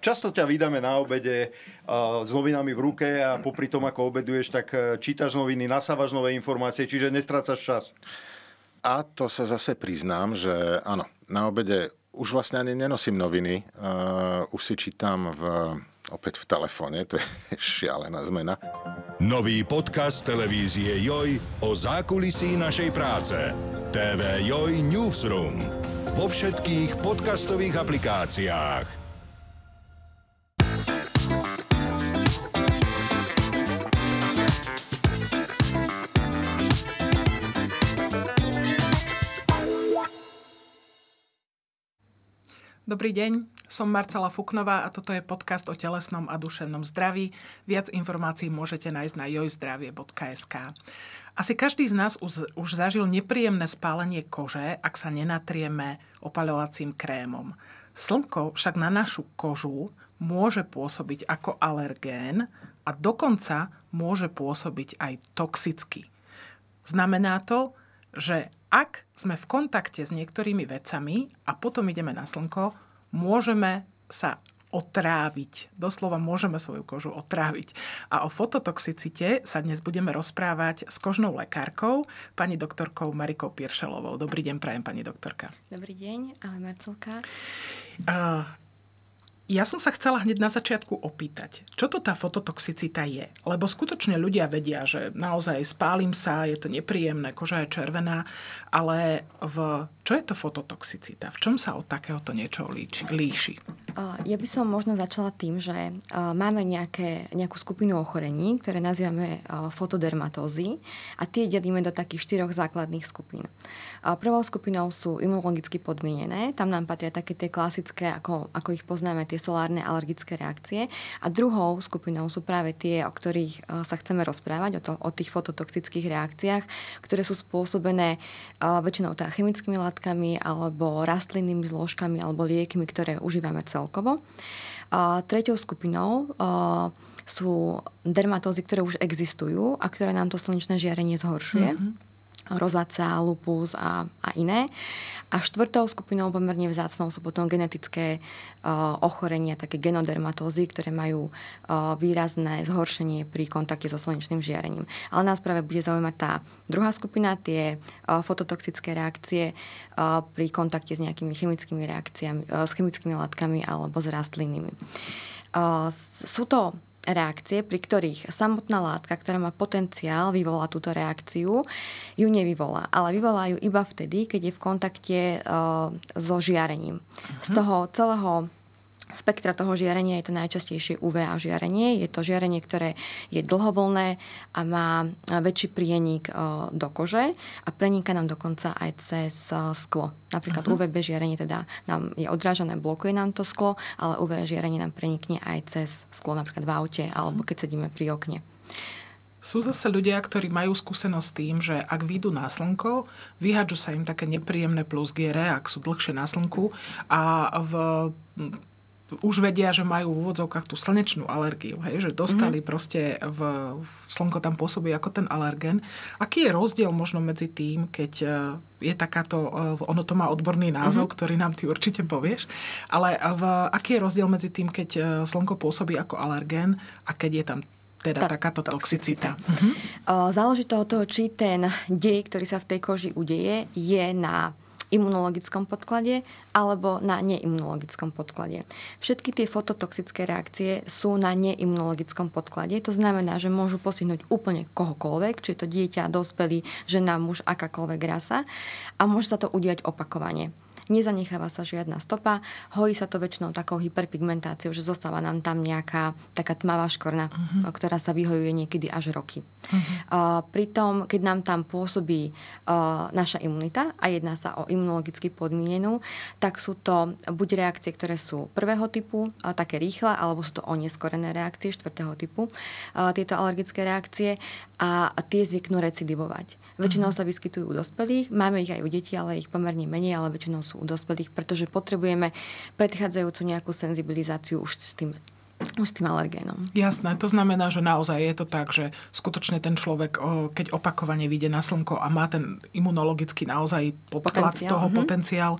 Často ťa vydáme na obede uh, s novinami v ruke a popri tom, ako obeduješ, tak uh, čítaš noviny, nasávaš nové informácie, čiže nestrácaš čas. A to sa zase priznám, že áno, na obede už vlastne ani nenosím noviny, uh, už si čítam v, opäť v telefóne, to je šialená zmena. Nový podcast televízie Joj o zákulisí našej práce. TV Joj Newsroom. Vo všetkých podcastových aplikáciách. Dobrý deň, som Marcela Fuknová a toto je podcast o telesnom a duševnom zdraví. Viac informácií môžete nájsť na jojzdravie.sk. Asi každý z nás už, už zažil nepríjemné spálenie kože, ak sa nenatrieme opaľovacím krémom. Slnko však na našu kožu môže pôsobiť ako alergén a dokonca môže pôsobiť aj toxicky. Znamená to, že ak sme v kontakte s niektorými vecami a potom ideme na slnko, môžeme sa otráviť. Doslova môžeme svoju kožu otráviť. A o fototoxicite sa dnes budeme rozprávať s kožnou lekárkou, pani doktorkou Marikou Piršelovou. Dobrý deň, prajem pani doktorka. Dobrý deň, ahoj Marcelka. Uh, ja som sa chcela hneď na začiatku opýtať, čo to tá fototoxicita je? Lebo skutočne ľudia vedia, že naozaj spálim sa, je to nepríjemné, koža je červená, ale v, čo je to fototoxicita? V čom sa od takéhoto niečo líči, líši? Ja by som možno začala tým, že máme nejaké, nejakú skupinu ochorení, ktoré nazývame fotodermatózy a tie delíme do takých štyroch základných skupín. Prvou skupinou sú imunologicky podmienené, tam nám patria také tie klasické, ako, ako ich poznáme, tie solárne alergické reakcie. A druhou skupinou sú práve tie, o ktorých sa chceme rozprávať, o, to, o tých fototoxických reakciách, ktoré sú spôsobené väčšinou tá chemickými látkami alebo rastlinnými zložkami alebo liekmi, ktoré užívame celkovo. Uh, treťou skupinou uh, sú dermatózy, ktoré už existujú a ktoré nám to slnečné žiarenie zhoršuje. Mm-hmm rozácea, lupus a, a iné. A štvrtou skupinou pomerne vzácnou sú potom genetické uh, ochorenia, také genodermatózy, ktoré majú uh, výrazné zhoršenie pri kontakte so slnečným žiarením. Ale nás práve bude zaujímať tá druhá skupina, tie uh, fototoxické reakcie uh, pri kontakte s nejakými chemickými reakciami, uh, s chemickými látkami alebo s rastlinnými. Uh, sú to reakcie, pri ktorých samotná látka, ktorá má potenciál vyvolať túto reakciu, ju nevyvolá. Ale vyvolá ju iba vtedy, keď je v kontakte uh, so žiarením. Uh-huh. Z toho celého spektra toho žiarenia je to najčastejšie UVA žiarenie. Je to žiarenie, ktoré je dlhovolné a má väčší prienik e, do kože a preníka nám dokonca aj cez e, sklo. Napríklad uh-huh. UVB žiarenie teda nám je odrážané, blokuje nám to sklo, ale UV žiarenie nám prenikne aj cez sklo, napríklad v aute alebo keď sedíme pri okne. Sú zase ľudia, ktorí majú skúsenosť s tým, že ak výjdu na slnko, vyhadžu sa im také nepríjemné plusgiere, ak sú dlhšie na slnku a v už vedia, že majú v úvodzovkách tú slnečnú alergiu, hej, že dostali mm. proste v, slnko tam pôsobí ako ten alergen. Aký je rozdiel možno medzi tým, keď e, je takáto, e, ono to má odborný názov, mm-hmm. ktorý nám ty určite povieš, ale v, aký je rozdiel medzi tým, keď e, slnko pôsobí ako alergén a keď je tam teda tá, takáto toxicita. Mhm. Záleží to od toho, či ten dej, ktorý sa v tej koži udeje, je na imunologickom podklade alebo na neimunologickom podklade. Všetky tie fototoxické reakcie sú na neimunologickom podklade. To znamená, že môžu postihnúť úplne kohokoľvek, či je to dieťa, dospelý, žena, muž, akákoľvek rasa a môže sa to udiať opakovane nezanecháva sa žiadna stopa, hojí sa to väčšinou takou hyperpigmentáciou, že zostáva nám tam nejaká taká tmavá škorna, uh-huh. ktorá sa vyhojuje niekedy až roky. Uh-huh. Uh, pritom, keď nám tam pôsobí naša imunita a jedná sa o imunologicky podmienenú, tak sú to buď reakcie, ktoré sú prvého typu, také rýchle, alebo sú to oneskorené reakcie štvrtého typu, tieto alergické reakcie a tie zvyknú recidivovať. Väčšinou uh-huh. sa vyskytujú u dospelých, máme ich aj u detí, ale ich pomerne menej, ale väčšinou sú u dospelých, pretože potrebujeme predchádzajúcu nejakú senzibilizáciu už s tým už s tým alergénom. Jasné, to znamená, že naozaj je to tak, že skutočne ten človek, keď opakovane vyjde na slnko a má ten imunologický naozaj podklad potenciál, toho uh-huh. potenciál,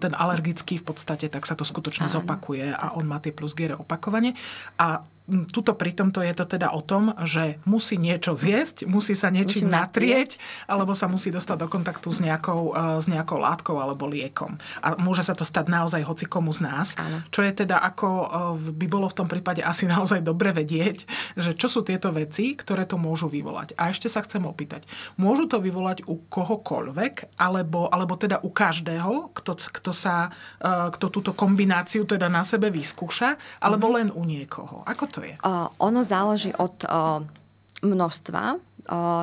ten alergický v podstate, tak sa to skutočne Áno. zopakuje a on má tie plus opakovane. A tuto pri tomto je to teda o tom, že musí niečo zjesť, musí sa niečím natrieť, alebo sa musí dostať do kontaktu s nejakou, e, s nejakou látkou alebo liekom. A môže sa to stať naozaj hoci komu z nás. Áno. Čo je teda ako e, by bolo v tom prípade asi naozaj dobre vedieť, že čo sú tieto veci, ktoré to môžu vyvolať. A ešte sa chcem opýtať, môžu to vyvolať u kohokoľvek, alebo, alebo teda u každého, kto, kto, sa, e, kto túto kombináciu teda na sebe vyskúša, alebo mm-hmm. len u niekoho? Ako to je? Uh, ono záleží od uh, množstva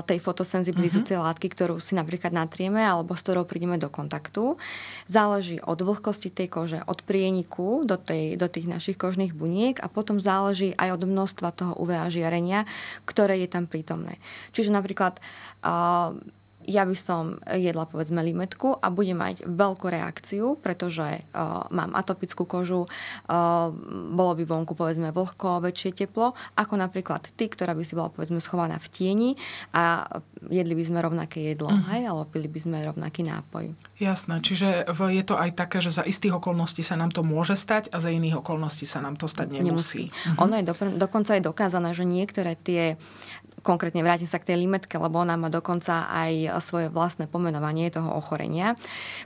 tej fotosenzibilizujúcej uh-huh. látky, ktorú si napríklad natrieme alebo s ktorou prídeme do kontaktu. Záleží od vlhkosti tej kože, od prieniku do, tej, do tých našich kožných buniek a potom záleží aj od množstva toho UVA žiarenia, ktoré je tam prítomné. Čiže napríklad uh, ja by som jedla povedzme limetku a budem mať veľkú reakciu, pretože uh, mám atopickú kožu, uh, bolo by vonku povedzme vlhko, väčšie teplo, ako napríklad ty, ktorá by si bola povedzme schovaná v tieni a jedli by sme rovnaké jedlo, mm. hej, alebo pili by sme rovnaký nápoj. Jasné, čiže je to aj také, že za istých okolností sa nám to môže stať a za iných okolností sa nám to stať nemusí. nemusí. Mm-hmm. Ono je do, dokonca je dokázané, že niektoré tie konkrétne vrátim sa k tej limetke, lebo ona má dokonca aj svoje vlastné pomenovanie toho ochorenia,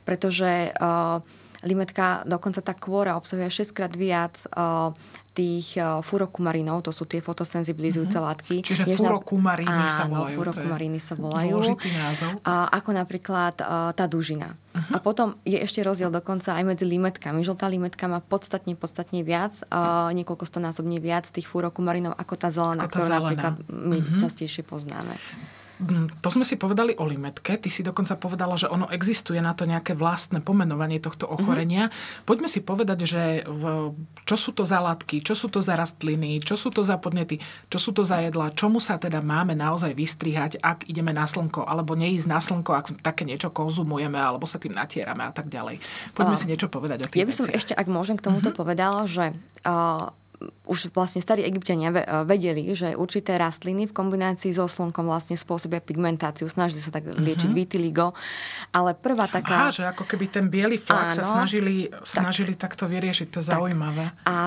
pretože uh, limetka, dokonca tá kôra obsahuje 6 krát viac uh, tých uh, furokumarinov, to sú tie fotosenzibilizujúce mm-hmm. látky. Čiže furokumariny áno, sa volajú. furokumariny sa volajú. Zložitý názov. A, ako napríklad uh, tá dužina. Uh-huh. A potom je ešte rozdiel dokonca aj medzi limetkami. Žltá limetka má podstatne, podstatne viac, uh, niekoľko stonásobne viac tých furokumarinov ako tá zelená, ktorú napríklad my uh-huh. častejšie poznáme. Mm, to sme si povedali o limetke. Ty si dokonca povedala, že ono existuje na to nejaké vlastné pomenovanie tohto mhm. ochorenia. Mm-hmm. Poďme si povedať, že v, čo sú to za látky, čo sú to za rastliny, čo sú to za podnety, čo sú to za jedla, čomu sa teda máme naozaj vystrihať, ak ideme na slnko, alebo neísť na slnko, ak také niečo konzumujeme, alebo sa tým natierame a tak ďalej. Poďme uh, si niečo povedať o tých Ja by som veciach. ešte, ak môžem, k tomuto mm-hmm. povedala, že uh, už vlastne starí egyptiania eh, vedeli, že určité rastliny v kombinácii so slnkom vlastne spôsobia pigmentáciu. Snažili sa tak liečiť uh-huh. vitiligo. Ale prvá taká... Aha, že ako keby ten biely flak Áno, sa snažili, snažili tak, takto vyriešiť. To je tak. zaujímavé. A, a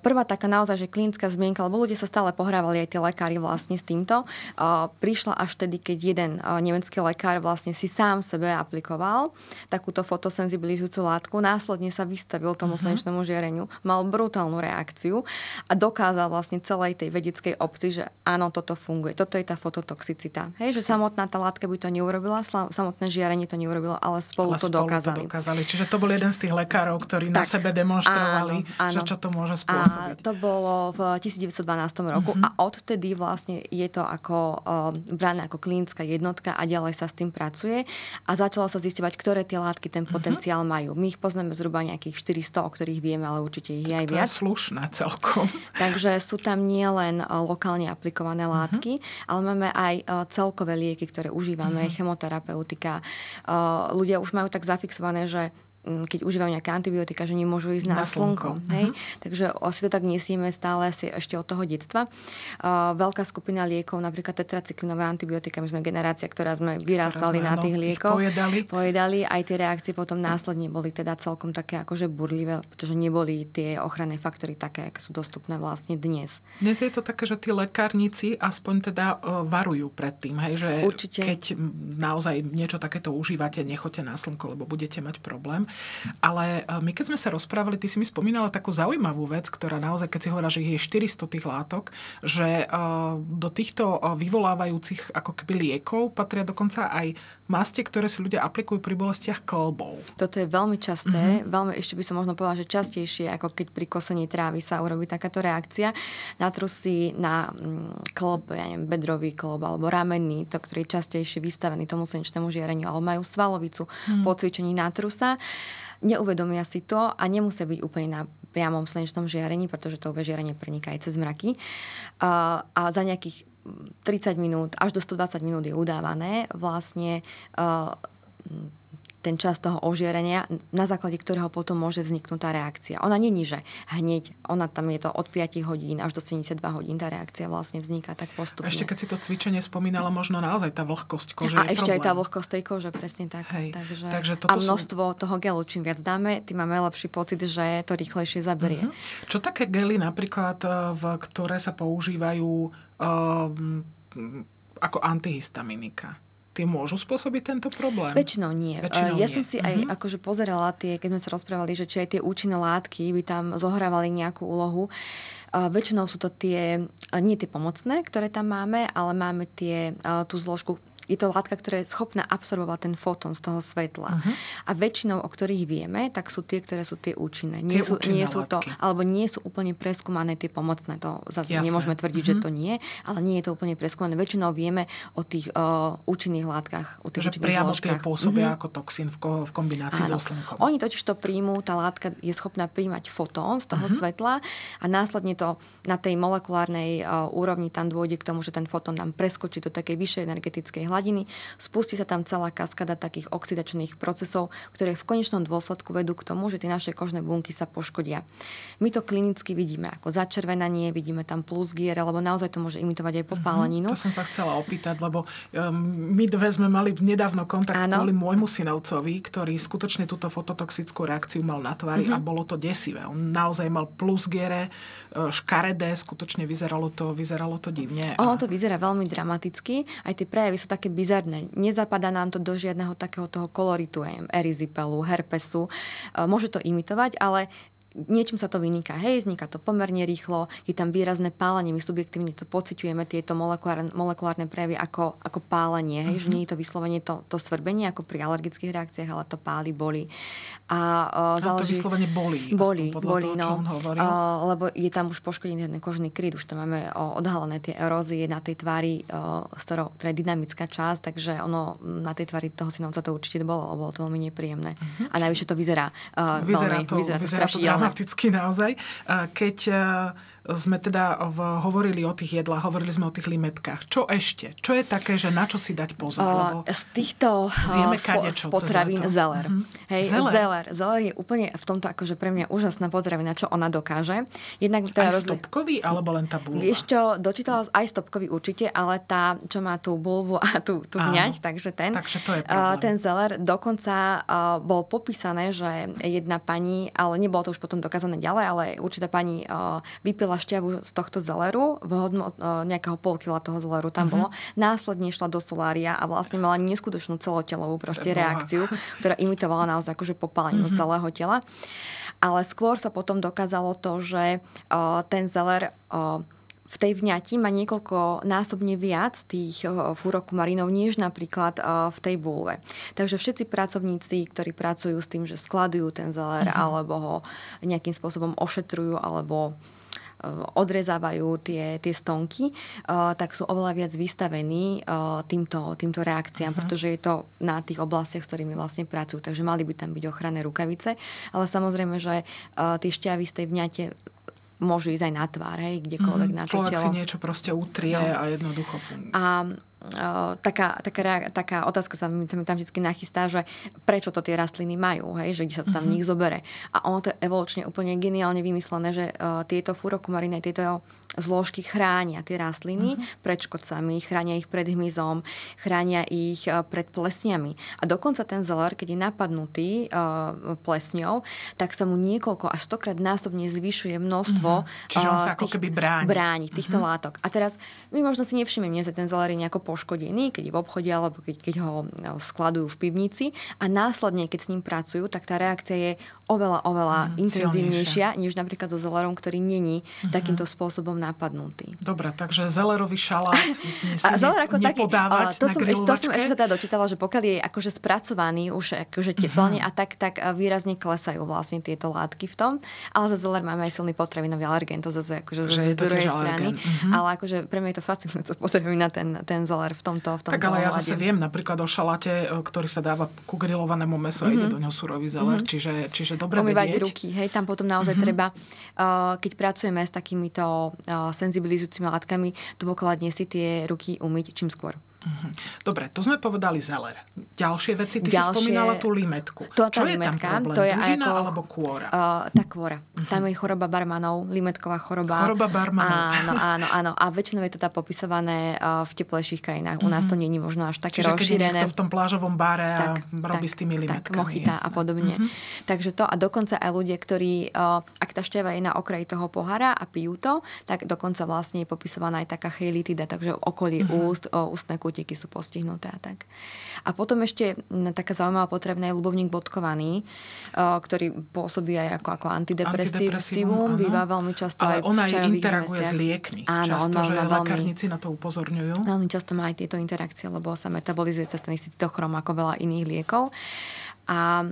prvá taká naozaj, že klinická zmienka, lebo ľudia sa stále pohrávali aj tie lekári vlastne s týmto, a prišla až tedy, keď jeden nemecký lekár vlastne si sám sebe aplikoval takúto fotosenzibilizujúcu látku, následne sa vystavil tomu uh-huh. slnečnému žiareniu, mal brutálnu reakciu reakciu a dokázal vlastne celej tej vedeckej obci, že áno, toto funguje. Toto je tá fototoxicita. Hej, že samotná tá látka by to neurobila, samotné žiarenie to neurobilo, ale spolu, ale to, spolu dokázali. to dokázali. Čiže to bol jeden z tých lekárov, ktorí tak, na sebe demonstrovali, áno, áno. že čo to môže spôsobiť. A to bolo v 1912 roku uh-huh. a odtedy vlastne je to ako uh, brané ako klinická jednotka a ďalej sa s tým pracuje a začalo sa zistovať, ktoré tie látky ten mhm. potenciál uh-huh. majú. My ich poznáme zhruba nejakých 400, o ktorých vieme, ale určite ich je aj viac. To je slušné celkom. Takže sú tam nielen e, lokálne aplikované mhm. látky, uh-huh. ale máme aj e, celkové lieky, ktoré užívame, uh-huh. chemoterapeutika. E, ľudia už majú tak zafixované, že keď užívajú nejaké antibiotika, že nemôžu ísť na, na slnko. slnko. Hej? Uh-huh. Takže si to tak nesieme stále asi ešte od toho detstva. Uh, veľká skupina liekov, napríklad tetracyklinové antibiotika, my sme generácia, ktorá sme vyrastali na tých liekov. Pojedali. pojedali. Aj tie reakcie potom následne boli teda celkom také akože burlivé, pretože neboli tie ochranné faktory také, ako sú dostupné vlastne dnes. Dnes je to také, že tí lekárnici aspoň teda varujú pred tým, hej, že Určite. keď naozaj niečo takéto užívate, nechoďte na slnko, lebo budete mať problém. Ale e, my keď sme sa rozprávali, ty si mi spomínala takú zaujímavú vec, ktorá naozaj, keď si hovorila, že je 400 tých látok, že e, do týchto e, vyvolávajúcich ako keby liekov patria dokonca aj maste, ktoré si ľudia aplikujú pri bolestiach klbov. Toto je veľmi časté, mm-hmm. veľmi, ešte by som možno povedala, že častejšie, ako keď pri kosení trávy sa urobí takáto reakcia. Natrusí na mm, klb, ja neviem, bedrový klb alebo ramenný, to, ktorý je častejšie vystavený tomu slnečnému žiareniu, alebo majú svalovicu mm. po cvičení natrusa neuvedomia si to a nemusia byť úplne na priamom slnečnom žiarení, pretože to UV žiarenie preniká aj cez mraky. A, a za nejakých 30 minút až do 120 minút je udávané vlastne uh, ten čas toho ožierenia, na základe ktorého potom môže vzniknúť tá reakcia. Ona není, že hneď, ona tam je to od 5 hodín až do 72 hodín, tá reakcia vlastne vzniká tak postupne. Ešte keď si to cvičenie spomínala, možno naozaj tá vlhkosť kože A je ešte problém. aj tá vlhkosť tej kože, presne tak. Hej, Takže, takže a sú- množstvo toho gelu, čím viac dáme, tým máme lepší pocit, že to rýchlejšie zaberie. Mhm. Čo také gely napríklad, e, v, ktoré sa používajú um, ako antihistaminika? Tie môžu spôsobiť tento problém? Väčšinou nie. Väčšinou ja nie. som si aj akože pozerala tie, keď sme sa rozprávali, že či aj tie účinné látky by tam zohrávali nejakú úlohu. A väčšinou sú to tie, a nie tie pomocné, ktoré tam máme, ale máme tie, a tú zložku je to látka, ktorá je schopná absorbovať ten fotón z toho svetla. Uh-huh. A väčšinou, o ktorých vieme, tak sú tie, ktoré sú tie účinné. Nie, Tie sú, nie sú to, alebo nie sú úplne preskúmané tie pomocné. To zase Jasné. nemôžeme tvrdiť, uh-huh. že to nie, ale nie je to úplne preskúmané. Väčšinou vieme o tých uh, účinných látkach, o tých že priamo tie pôsobia Mhm. ako toxín v, ko- v kombinácii so slnkom. Oni totiž to príjmú, tá látka je schopná príjmať fotón z toho uh-huh. svetla a následne to na tej molekulárnej uh, úrovni tam dôjde k tomu, že ten fotón nám preskočí do takej vyššej energetickej hladiny, spustí sa tam celá kaskada takých oxidačných procesov, ktoré v konečnom dôsledku vedú k tomu, že tie naše kožné bunky sa poškodia. My to klinicky vidíme ako začervenanie, vidíme tam plus gier, alebo naozaj to môže imitovať aj popáleninu. To som sa chcela opýtať, lebo um, my dve sme mali nedávno kontakt Áno. kvôli môjmu synovcovi, ktorý skutočne túto fototoxickú reakciu mal na tvári Mhm. a bolo to desivé. On naozaj mal plus giere, e, škaredé, skutočne vyzeralo to, vyzeralo to divne. Ono to vyzerá veľmi dramaticky, aj tie prejavy sú také bizarné. Nezapadá nám to do žiadneho takého toho koloritu, erizipelu, herpesu. E, Môže to imitovať, ale niečím sa to vyniká. Hej, vzniká to pomerne rýchlo, je tam výrazné pálenie, my subjektívne to pociťujeme, tieto molekulárne, molekulárne prejavy ako, ako pálenie, hej, mm-hmm. že nie je to vyslovene to, to svrbenie ako pri alergických reakciách, ale to páli, boli. A, uh, A to vyslovene aspoň podľa bolí, toho, no. Uh, lebo je tam už poškodený ten kožný kryt, už tam máme o, odhalené tie erózie na tej tvári, uh, z ktorou, ktorá je dynamická časť, takže ono na tej tvári toho synovca to určite bolo, bolo to veľmi nepríjemné. A najvyššie to vyzerá, uh, Mhm. Vyzerá veľmi, to, vyzerá to vyzerá to strašidelne. Dramaticky naozaj. Keď sme teda v, hovorili o tých jedlách, hovorili sme o tých limetkách. Čo ešte? Čo je také, že na čo si dať pozor? Uh, z týchto Zjeme kadečo potravín zeler. Mhm. Hej, Zeler? zeler. Zeler je úplne v tomto akože pre mňa úžasná potravina, čo ona dokáže. Jednak Aj rozli- stopkový, alebo len tá bulva? Vieš čo, dočítala aj stopkový určite, ale tá, čo má tú bulvu a tú, tú hňať, takže ten, Takže to je problém. ten zeler dokonca uh, bol popísané, že jedna pani, ale nebolo to už potom dokázané ďalej, ale určitá pani uh, vypila šťavu z tohto zeleru, v hodno, nejakého pol kila toho zeleru tam Mhm. bolo, následne šla do solária a vlastne mala neskutočnú celotelovú proste reakciu, ktorá imitovala naozaj akože popáleninu celého tela. Ale skôr sa potom dokázalo to, že uh, ten zeler uh, v tej vňati má niekoľko násobne viac tých furokumarinov, než napríklad v tej bulve. Takže všetci pracovníci, ktorí pracujú s tým, že skladujú ten zeler mm-hmm. alebo ho nejakým spôsobom ošetrujú alebo odrezávajú tie, tie stonky, uh, tak sú oveľa viac vystavení uh, týmto, týmto reakciám, uh-huh. pretože je to na tých oblastiach, s ktorými vlastne pracujú. Takže mali by tam byť ochranné rukavice. Ale samozrejme, že tie šťavy z tej vňate môžu ísť aj na tvár, hej, kdekoľvek mm, na to telo. si niečo proste utrie No. a jednoducho funguje. A taká, taká, taká otázka sa mi tam, tam vždy nachystá, že prečo to tie rastliny majú, hej, že kde sa to tam v nich zobere. A ono to je evolučne úplne geniálne vymyslené, že uh, tieto furokumariny, tieto zložky chránia tie rastliny uh-huh. pred škodcami, chránia ich pred hmyzom, chránia ich uh, pred plesniami. A dokonca ten zeler, keď je napadnutý uh, plesňou, tak sa mu niekoľko až stokrát násobne zvyšuje množstvo Mhm. Čiže on uh, sa ako keby bráni. bráni týchto uh-huh. látok. A teraz my možno si nevšimneme, že ten zeler je nejako poškodený, keď je v obchode alebo keď, keď ho skladujú v pivnici a následne, keď s ním pracujú, tak tá reakcia je oveľa, oveľa Mm, intenzívnejšia, než napríklad so zelerom, ktorý není uh-huh. takýmto spôsobom napadnutý. Dobre, takže zelerový šalát A zeler ako taký, to, som, to som ešte sa teda dočítala, že pokiaľ je akože spracovaný už akože teplne Mhm. a tak, tak výrazne klesajú vlastne tieto látky v tom. Ale za zeler máme aj silný potravinový alergén, to zase akože Že z to druhej strany. mhm. Ale akože pre mňa je to fascinujúce potravina ten, ten zeler v tomto, v tomto Tak ale ja zase viem napríklad o šalate, e, ktorý sa dáva ku grillovanému mesu a ide do ňoho surový zeler, čiže, čiže dobre Umývať vedieť. ruky, hej, tam potom naozaj mm-hmm. treba, uh, keď pracujeme s takýmito uh, senzibilizujúcimi látkami, dôkladne si tie ruky umyť čím skôr. Dobre, tu sme povedali zeler. Ďalšie veci, ty Ďalšie- si spomínala tú limetku. To Čo je limetka, tam problém? to je Dužina ako- alebo kôra? Uh, tá kôra. Tam je choroba barmanov, limetková choroba. Choroba barmanov. Áno, áno, áno. A väčšinou je to tá popisované uh, v teplejších krajinách. U nás to není možno až také Čiže je rozšírené. niekto v tom plážovom bare a robí s tými limetkami. Tak, mochita a jasné. podobne. Takže to a dokonca aj ľudia, ktorí, uh, ak tá števa je na okraji toho pohára a pijú to, tak dokonca vlastne je popisovaná aj taká cheilitida, takže okolí úst, o, ústne kútiky sú postihnuté a tak. A potom ešte taká zaujímavá potrebná je ľubovník bodkovaný, uh, ktorý pôsobí aj ako, ako Antidepresívum, býva veľmi často Ale aj v ona čajových interaguje s zmesiach. liekmi. Áno, Často, on má, že veľmi, na to upozorňujú. Veľmi často má aj tieto interakcie, lebo sa metabolizuje cez ten istý ako veľa iných liekov. A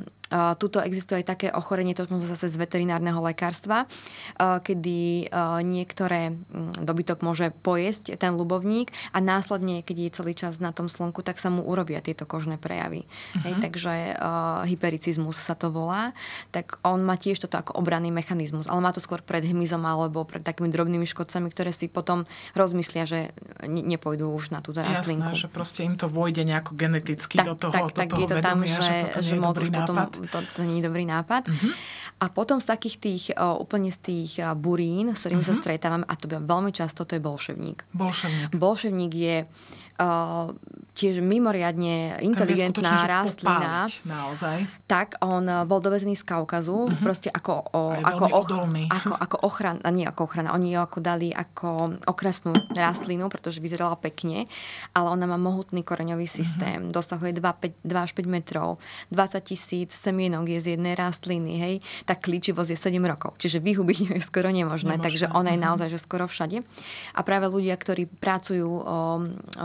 tuto existuje aj také ochorenie, to možno zase z veterinárneho lekárstva, kedy niektoré mm, dobytok môže pojesť ten ľubovník a následne, keď je celý čas na tom slnku, tak sa mu urobia tieto kožné prejavy. Hej, takže hypericizmus sa to volá. Tak on má tiež toto ako obranný mechanizmus, ale má to skôr pred hmyzom alebo pred takými drobnými škodcami, ktoré si potom rozmyslia, že ne- nepôjdu už na túto rastlinku. Jasné, že proste im to vôjde nejako geneticky do toho, do toho je to tam, vedomia, že, že, že už potom, nápad. To, to nie je dobrý nápad. Uh-huh. A potom z takých tých, úplne z tých burín, s ktorými uh-huh. sa stretávame, a to veľmi často, to je bolševník. Bolševník. Bolševník je tiež mimoriadne inteligentná rastlina. popáliť, Naozaj. Tak, on bol dovezený z Kaukazu, uh-huh. proste ako, o, ako, odolný. ako, ako ochrana, nie ako ochrana, oni ju ako dali ako okrasnú rastlinu, pretože vyzerala pekne, ale ona má mohutný koreňový systém, uh-huh. dosahuje 2, 5, 2 až 5 metrov, 20 tisíc semienok je z jednej rastliny, hej, tá klíčivosť je 7 rokov, čiže vyhubiť je skoro nemožné, Nemožné. takže ona je Mhm. naozaj že skoro všade. A práve ľudia, ktorí pracujú o,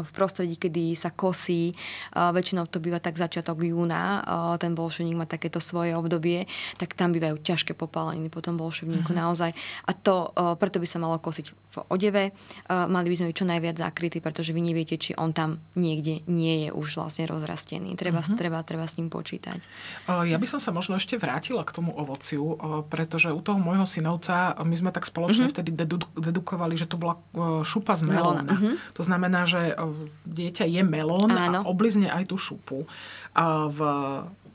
v prostredí, kedy sa kosí, o, väčšinou to býva tak začiatok júna, o, ten bolševník má takéto svoje obdobie, tak tam bývajú ťažké popáleniny po tom bolševníku Mhm. naozaj. A to o, preto by sa malo kosiť v odeve. Mali by sme byť čo najviac zakrytí, pretože vy neviete, či on tam niekde nie je už vlastne rozrastený. Treba, Mhm. treba, treba s ním počítať. Ja by som sa možno ešte vrátila k tomu ovociu, pretože u toho môjho synovca my sme tak spoločne vtedy dedu- dedukovali, že to bola šupa z melóna. Mhm. To znamená, že dieťa je melón Áno. a oblizne aj tú šupu. A v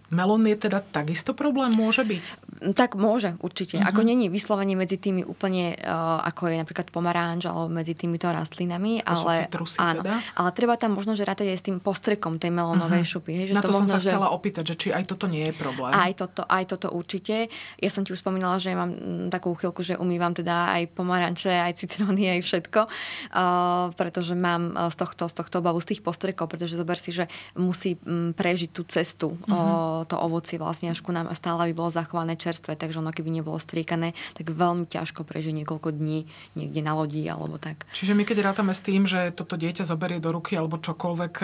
melón je teda takisto problém, môže byť? Tak môže, určite. Mhm. Uh-huh. Ako není vyslovene medzi tými úplne, uh, ako je napríklad pomaranč, alebo medzi týmito rastlinami, To ale, citrusy áno, teda? ale treba tam možno, že rátať aj s tým postrekom tej melónovej uh-huh. šupy. Hej, že Mhm. Na to, som možno, sa že... chcela opýtať, že či aj toto nie je problém. Aj toto, aj toto určite. Ja som ti už spomínala, že mám mm, takú chvíľku, že umývam teda aj pomaranče, aj citróny, aj všetko, uh, pretože mám uh, z tohto, z tohto obavu, z tých postrekov, pretože zober si, že musí mm, prežiť tú cestu, Mhm. uh, to ovocie vlastne až ku nám stále by bolo zachované čerstvé, takže ono keby nebolo striekané, tak veľmi ťažko prežije niekoľko dní niekde na lodi alebo tak. Čiže my keď rátame s tým, že toto dieťa zoberie do ruky alebo čokoľvek,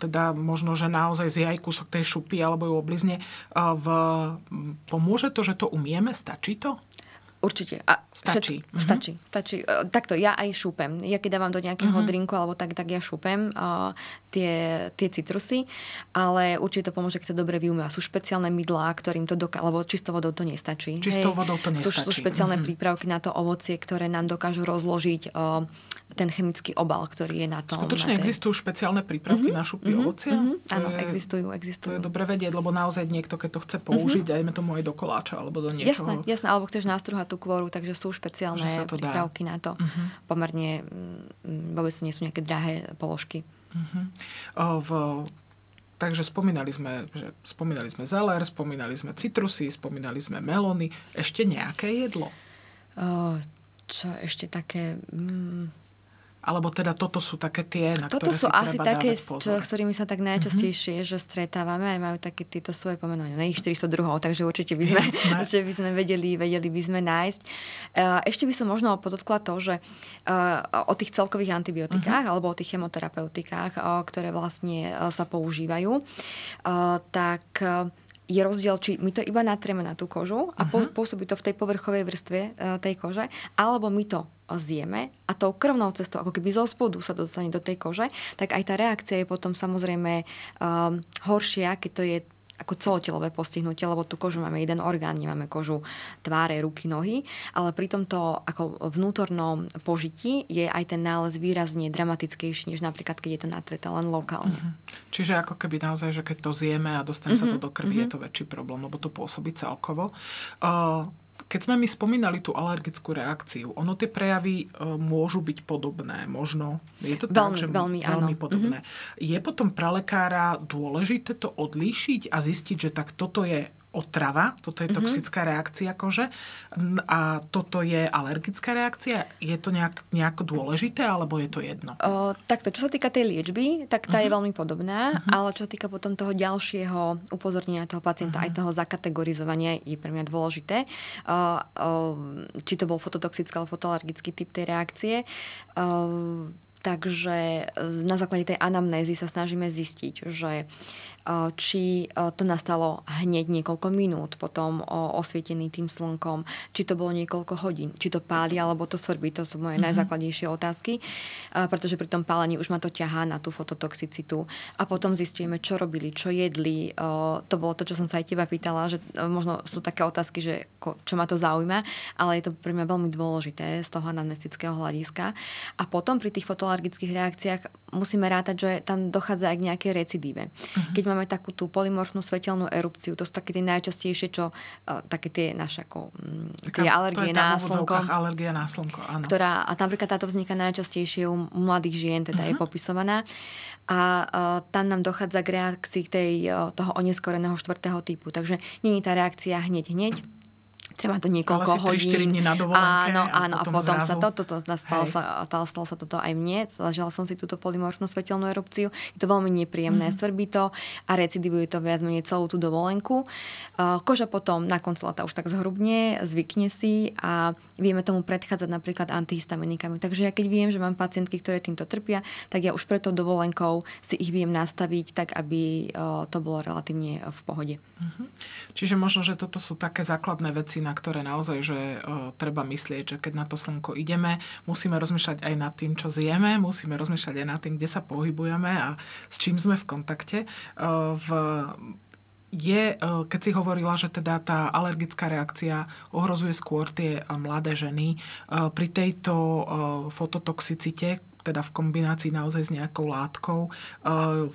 teda možno, že naozaj zje aj kúsok tej šupy alebo ju oblizne, v, pomôže to, že to umieme? Stačí to? Určite. A Stačí. Všetko, stačí. stačí. E, Takto, ja aj šúpem. Ja keď dávam do nejakého Mhm. drinku alebo tak, tak ja šúpem uh, tie, tie citrusy, ale určite to pomôže, keď sa dobre vyumýva. Sú špeciálne mydlá, ktorým to dokáže, lebo čistou vodou to nestačí. Čistou vodou to Sú, sú nestačí. špeciálne Mhm. prípravky na to ovocie, ktoré nám dokážu rozložiť uh, ten chemický obal, ktorý je na tom. Skutočne na tej... existujú špeciálne prípravky na šupy ovocia? Mhm, To áno, je- existujú, To existujú. je dobre vedieť, lebo naozaj niekto, keď to chce použiť, dajme tomu aj do koláča alebo do niečoho. Jasné, jasné, alebo chceš nástruhať tú kôru, takže sú špeciálne to dá. prípravky na to. Pomerne mm, vôbec nie sú nejaké drahé položky. O, v, takže spomínali sme, že spomínali sme zeler, spomínali sme citrusy, spomínali sme melóny. Ešte nejaké jedlo? O, čo ešte také... Mm, Alebo teda toto sú také tie, na toto ktoré sú si asi treba také, pozor. čo, s ktorými sa tak najčastejšie že stretávame aj majú také tieto svoje pomenovania. Na ich 400 druhov, takže určite by sme, že by sme vedeli, vedeli by sme nájsť. Uh, ešte by som možno podotkla to, že uh, o tých celkových antibiotikách alebo o tých chemoterapeutikách, uh, ktoré vlastne sa používajú, tak je rozdiel, či my to iba natrieme na tú kožu a po, pôsobí to v tej povrchovej vrstve e, tej kože, alebo my to e, zjeme a tou krvnou cestou, ako keby zo spodu sa dostane do tej kože, tak aj tá reakcia je potom samozrejme um, horšia, keď to je ako celotelové postihnutie, lebo tú kožu máme jeden orgán, nemáme kožu tváre, ruky, nohy, ale pri tomto ako vnútornom požití je aj ten nález výrazne dramatickejší, než napríklad, keď je to natreté len lokálne. Uh-huh. Čiže ako keby naozaj, že keď to zjeme a dostane uh-huh. sa to mhm. do krvi, uh-huh. je to väčší problém, lebo to pôsobí celkovo. Uh, keď sme mi spomínali tú alergickú reakciu, ono tie prejavy e, môžu byť podobné, možno. Je to veľmi, tak, že veľmi, veľmi áno. podobné. Mm-hmm. Je potom pre lekára dôležité to odlíšiť a zistiť, že tak toto je otrava, toto je mm-hmm. toxická reakcia kože a toto je alergická reakcia. Je to nejak, nejako dôležité alebo je to jedno? O, takto, čo sa týka tej liečby, tak tá mm-hmm. je mhm. veľmi podobná, mm-hmm. ale čo sa týka potom toho ďalšieho upozornenia toho pacienta, mm-hmm. aj toho zakategorizovania je pre mňa dôležité. O, o, či to bol fototoxický alebo fotoalergický typ tej reakcie. O, takže na základe tej anamnézy sa snažíme zistiť, že či to nastalo hneď niekoľko minút, potom osvietený tým slnkom, či to bolo niekoľko hodín, či to páli alebo to srbí, to sú moje mm-hmm. najzákladnejšie otázky, pretože pri tom pálení už ma to ťahá na tú fototoxicitu a potom zistujeme, čo robili, čo jedli. To bolo to, čo som sa aj teba pýtala, že možno sú také otázky, že čo ma to zaujíma, ale je to pre mňa veľmi dôležité z toho anamnestického hľadiska. A potom pri tých fotoalergických reakciách musíme rátať, že tam dochádza aj k nejakej recidíve. Uh-huh. Keď máme takú tú polymorfnú svetelnú erupciu, to sú také tie najčastejšie, čo uh, také tie naše ako, tie Taká, alergie na slnko. alergia na slnko, áno. Ktorá, a napríklad táto vzniká najčastejšie u mladých žien, teda uh-huh. je mhm. popisovaná. A uh, tam nám dochádza k reakcii tej, uh, toho oneskoreného štvrtého typu. Takže je tá reakcia hneď hneď, treba to niekoľko Ale hodín. 3 dní na áno, áno, a potom, a potom zrazu... sa to, toto, stalo sa, stalo sa toto aj mne, zažila som si túto polymorfnú svetelnú erupciu, je to veľmi nepríjemné, mm-hmm. svrbí to a recidivuje to viac menej celú tú dovolenku. Koža potom na konci leta už tak zhrubne, zvykne si a vieme tomu predchádzať napríklad antihistaminikami. Takže ja keď viem, že mám pacientky, ktoré týmto trpia, tak ja už preto dovolenkou si ich viem nastaviť tak, aby to bolo relatívne v pohode. Mm-hmm. Čiže možno, že toto sú také základné veci, na ktoré naozaj že uh, treba myslieť, že keď na to slnko ideme, musíme rozmýšľať aj nad tým, čo zjeme, musíme rozmýšľať aj nad tým, kde sa pohybujeme a s čím sme v kontakte. Uh, v je, keď si hovorila, že teda tá alergická reakcia ohrozuje skôr tie mladé ženy, pri tejto fototoxicite, teda v kombinácii naozaj s nejakou látkou. Uh,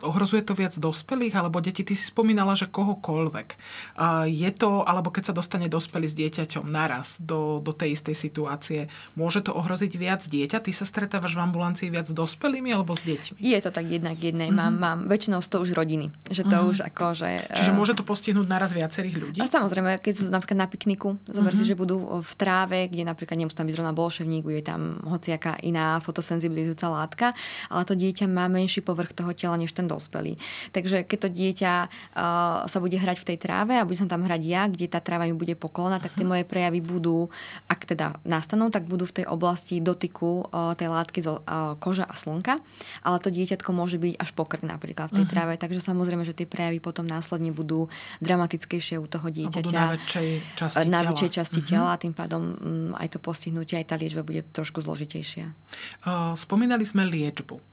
ohrozuje to viac dospelých alebo deti? Ty si spomínala, že kohokoľvek. Uh, je to, alebo keď sa dostane dospelý s dieťaťom naraz do, do tej istej situácie, môže to ohroziť viac dieťa? Ty sa stretávaš v ambulancii viac s dospelými alebo s deťmi? Je to tak jednak jednej. Mm-hmm. Mám, mám väčšinou to už rodiny. Že to mm-hmm. už ako, že... Čiže môže to postihnúť naraz viacerých ľudí? A samozrejme, keď sú napríklad na pikniku, zober mm-hmm. že budú v tráve, kde napríklad nemusí tam byť zrovna bolševník, bude tam hociaká iná fotosenzibilizujúca látka, ale to dieťa má menší povrch toho tela než ten dospelý. Takže keď to dieťa uh, sa bude hrať v tej tráve a budem tam hrať ja, kde tá tráva mi bude pokolená, tak tie moje prejavy budú, ak teda nastanú, tak budú v tej oblasti dotyku uh, tej látky zo uh, koža a slnka, ale to dieťatko môže byť až pokrk napríklad v tej uh-huh. tráve, takže samozrejme, že tie prejavy potom následne budú dramatickejšie u toho dieťaťa. Na väčšej časti na tela. väčšej časti uh-huh. tela a tým pádom um, aj to postihnutie, aj tá liečba bude trošku zložitejšia. Uh, spomínali sme liečbu.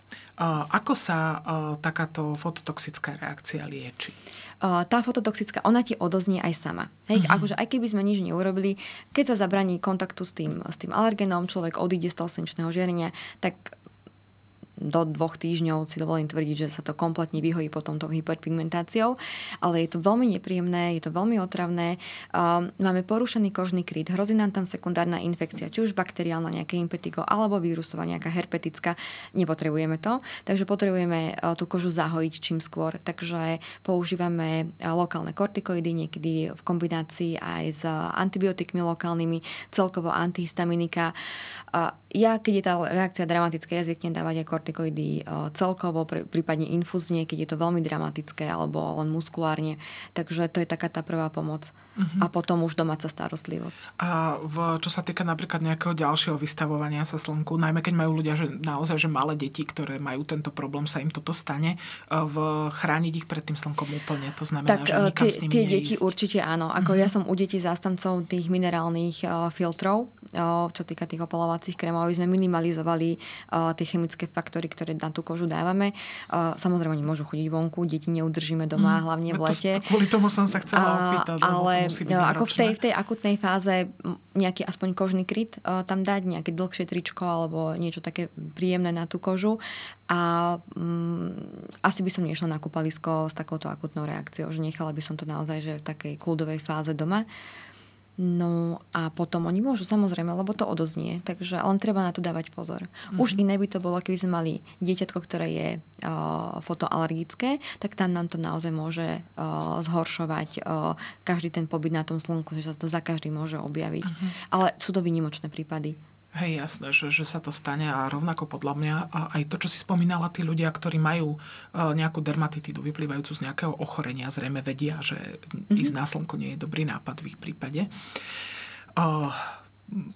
Ako sa takáto fototoxická reakcia lieči? tá fototoxická, ona ti odoznie aj sama. Hej, uh-huh. akože aj keby sme nič neurobili, keď sa zabraní kontaktu s tým, s tým alergenom, človek odíde z toho slnečného žiarenia, tak do dvoch týždňov si dovolím tvrdiť, že sa to kompletne vyhojí potom tou hyperpigmentáciou, ale je to veľmi nepríjemné, je to veľmi otravné. Um, máme porušený kožný kryt, hrozí nám tam sekundárna infekcia, či už bakteriálna, nejaké impetigo, alebo vírusová, nejaká herpetická. Nepotrebujeme to, takže potrebujeme uh, tú kožu zahojiť čím skôr. Takže používame uh, lokálne kortikoidy, niekedy v kombinácii aj s antibiotikmi lokálnymi, celkovo antihistaminika. Uh, ja, keď je tá reakcia dramatická, ja zvyknem dávať aj kortikoidy e, celkovo, prípadne infúzne, keď je to veľmi dramatické alebo len muskulárne. Takže to je taká tá prvá pomoc. Uh-huh. A potom už domáca starostlivosť. A v, čo sa týka napríklad nejakého ďalšieho vystavovania sa slnku, najmä keď majú ľudia, že naozaj, že malé deti, ktoré majú tento problém, sa im toto stane, e, v chrániť ich pred tým slnkom úplne. To znamená, tak, že nikam tie, s nimi tie neísť. deti určite áno. Ako uh-huh. ja som u detí zástancov tých minerálnych uh, filtrov, uh, čo týka tých opalovacích krémov aby sme minimalizovali uh, tie chemické faktory, ktoré na tú kožu dávame. Uh, samozrejme, oni môžu chodiť vonku, deti neudržíme doma, mm, hlavne v lete. To, kvôli tomu som sa chcela opýtať. Ale ako v tej, v tej akutnej fáze nejaký aspoň kožný kryt uh, tam dať, nejaké dlhšie tričko alebo niečo také príjemné na tú kožu. A um, asi by som nešla na kúpalisko s takouto akutnou reakciou, že nechala by som to naozaj že v takej kľudovej fáze doma. No a potom oni môžu, samozrejme, lebo to odoznie, takže len treba na to dávať pozor. Mm-hmm. Už iné by to bolo, keby sme mali dieťatko, ktoré je uh, fotoalergické, tak tam nám to naozaj môže uh, zhoršovať uh, každý ten pobyt na tom slnku, že sa to za každý môže objaviť. Mm-hmm. Ale sú to vynimočné prípady. Hej, jasné, že, že sa to stane a rovnako podľa mňa a aj to, čo si spomínala, tí ľudia, ktorí majú uh, nejakú dermatitidu vyplývajúcu z nejakého ochorenia, zrejme vedia, že mm-hmm. ísť na slnko nie je dobrý nápad v ich prípade. Uh,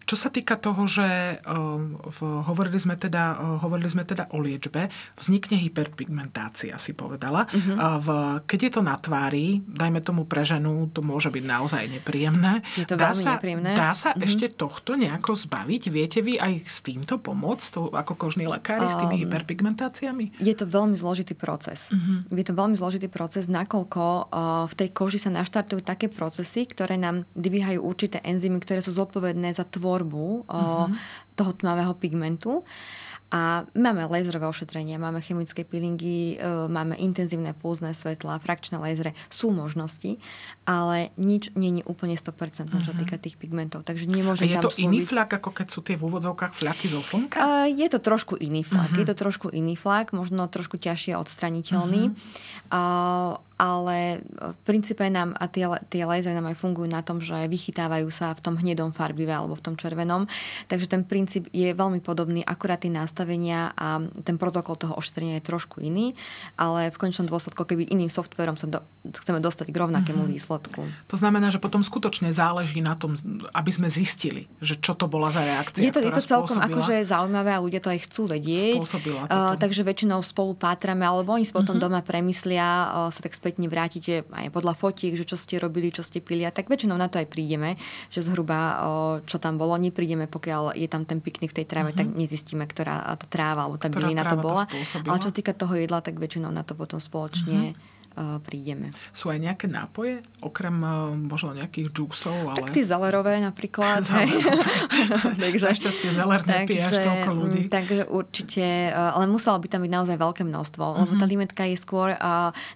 čo sa týka toho, že v, hovorili, sme teda, hovorili sme teda o liečbe, vznikne hyperpigmentácia, si povedala. Uh-huh. V, keď je to na tvári, dajme tomu pre ženu, to môže byť naozaj nepríjemné. Je to dá veľmi sa, nepríjemné. Dá sa uh-huh. ešte tohto nejako zbaviť? Viete vy aj s týmto pomôcť, to, ako kožní lekári, um, s tými hyperpigmentáciami? Je to veľmi zložitý proces. Uh-huh. Je to veľmi zložitý proces, nakoľko uh, v tej koži sa naštartujú také procesy, ktoré nám dvíhajú určité enzymy, ktoré sú zodpovedné za za tvorbu mm-hmm. toho tmavého pigmentu. A máme laserové ošetrenia, máme chemické peelingy, e, máme intenzívne pulzné svetla, frakčné lasery, sú možnosti, ale nič je úplne 100%, mm-hmm. čo mhm. týka tých pigmentov. Takže nemôžem A je tam to slúbiť... iný flak, ako keď sú tie v úvodzovkách flaky zo slnka? Uh, je to trošku iný flak. Mm-hmm. Je to trošku iný flak, možno trošku ťažšie odstraniteľný. Mm-hmm. Ale v princípe nám, a tie, tie lasery nám aj fungujú na tom, že vychytávajú sa v tom hnedom farbive alebo v tom červenom. Takže ten princíp je veľmi podobný, akurát tie nastavenia a ten protokol toho ošetrenia je trošku iný, ale v končnom dôsledku, keby iným softverom sa do, chceme dostať k rovnakému mm-hmm. výsledku. To znamená, že potom skutočne záleží na tom, aby sme zistili, že čo to bola za reakcia, Je to, je to celkom akože zaujímavé a ľudia to aj chcú vedieť. Uh, takže väčšinou spolu pátrame, alebo oni si potom mm-hmm. doma premyslia, uh, sa tak späť spätne vrátite aj podľa fotiek, že čo ste robili, čo ste pili a tak väčšinou na to aj prídeme, že zhruba čo tam bolo, neprídeme, pokiaľ je tam ten piknik v tej tráve, mm-hmm. tak nezistíme, ktorá tá tráva alebo tá bylina to bola. To Ale čo týka toho jedla, tak väčšinou na to potom spoločne mm-hmm prídeme. Sú aj nejaké nápoje, okrem možno nejakých džúsov? Ale... Tak tie zelerové napríklad. takže, Našťastie zeler nepije až toľko ľudí. Mm, takže určite, ale muselo by tam byť naozaj veľké množstvo, uh-huh. lebo tá mhm. limetka je skôr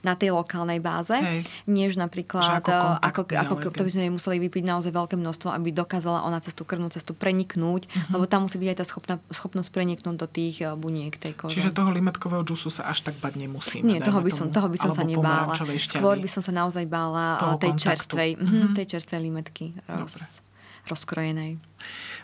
na tej lokálnej báze, Hej. než napríklad, ako, ako, ako to by sme museli vypiť naozaj veľké množstvo, aby dokázala ona cez tú krvnú cestu preniknúť, uh-huh. lebo tam musí byť aj tá schopná, schopnosť preniknúť do tých buniek tej kože. Čiže toho limetkového džusu sa až tak bať nemusíme. Nie, toho by som, toho by som sa nebala bála. Skôr by som sa naozaj bála tej čerstvej, mm-hmm. tej čerstvej limetky roz, rozkrojenej.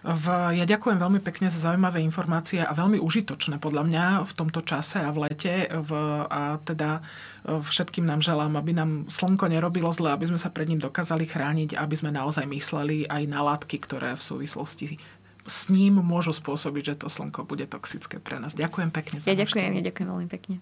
V, ja ďakujem veľmi pekne za zaujímavé informácie a veľmi užitočné podľa mňa v tomto čase a v lete. V, a teda eh, všetkým nám želám, aby nám slnko nerobilo zle, aby sme sa pred ním dokázali chrániť, aby sme naozaj mysleli aj na látky, ktoré v súvislosti s ním môžu spôsobiť, že to slnko bude toxické pre nás. Ďakujem pekne za Ja ďakujem, ja ďakujem veľmi pekne.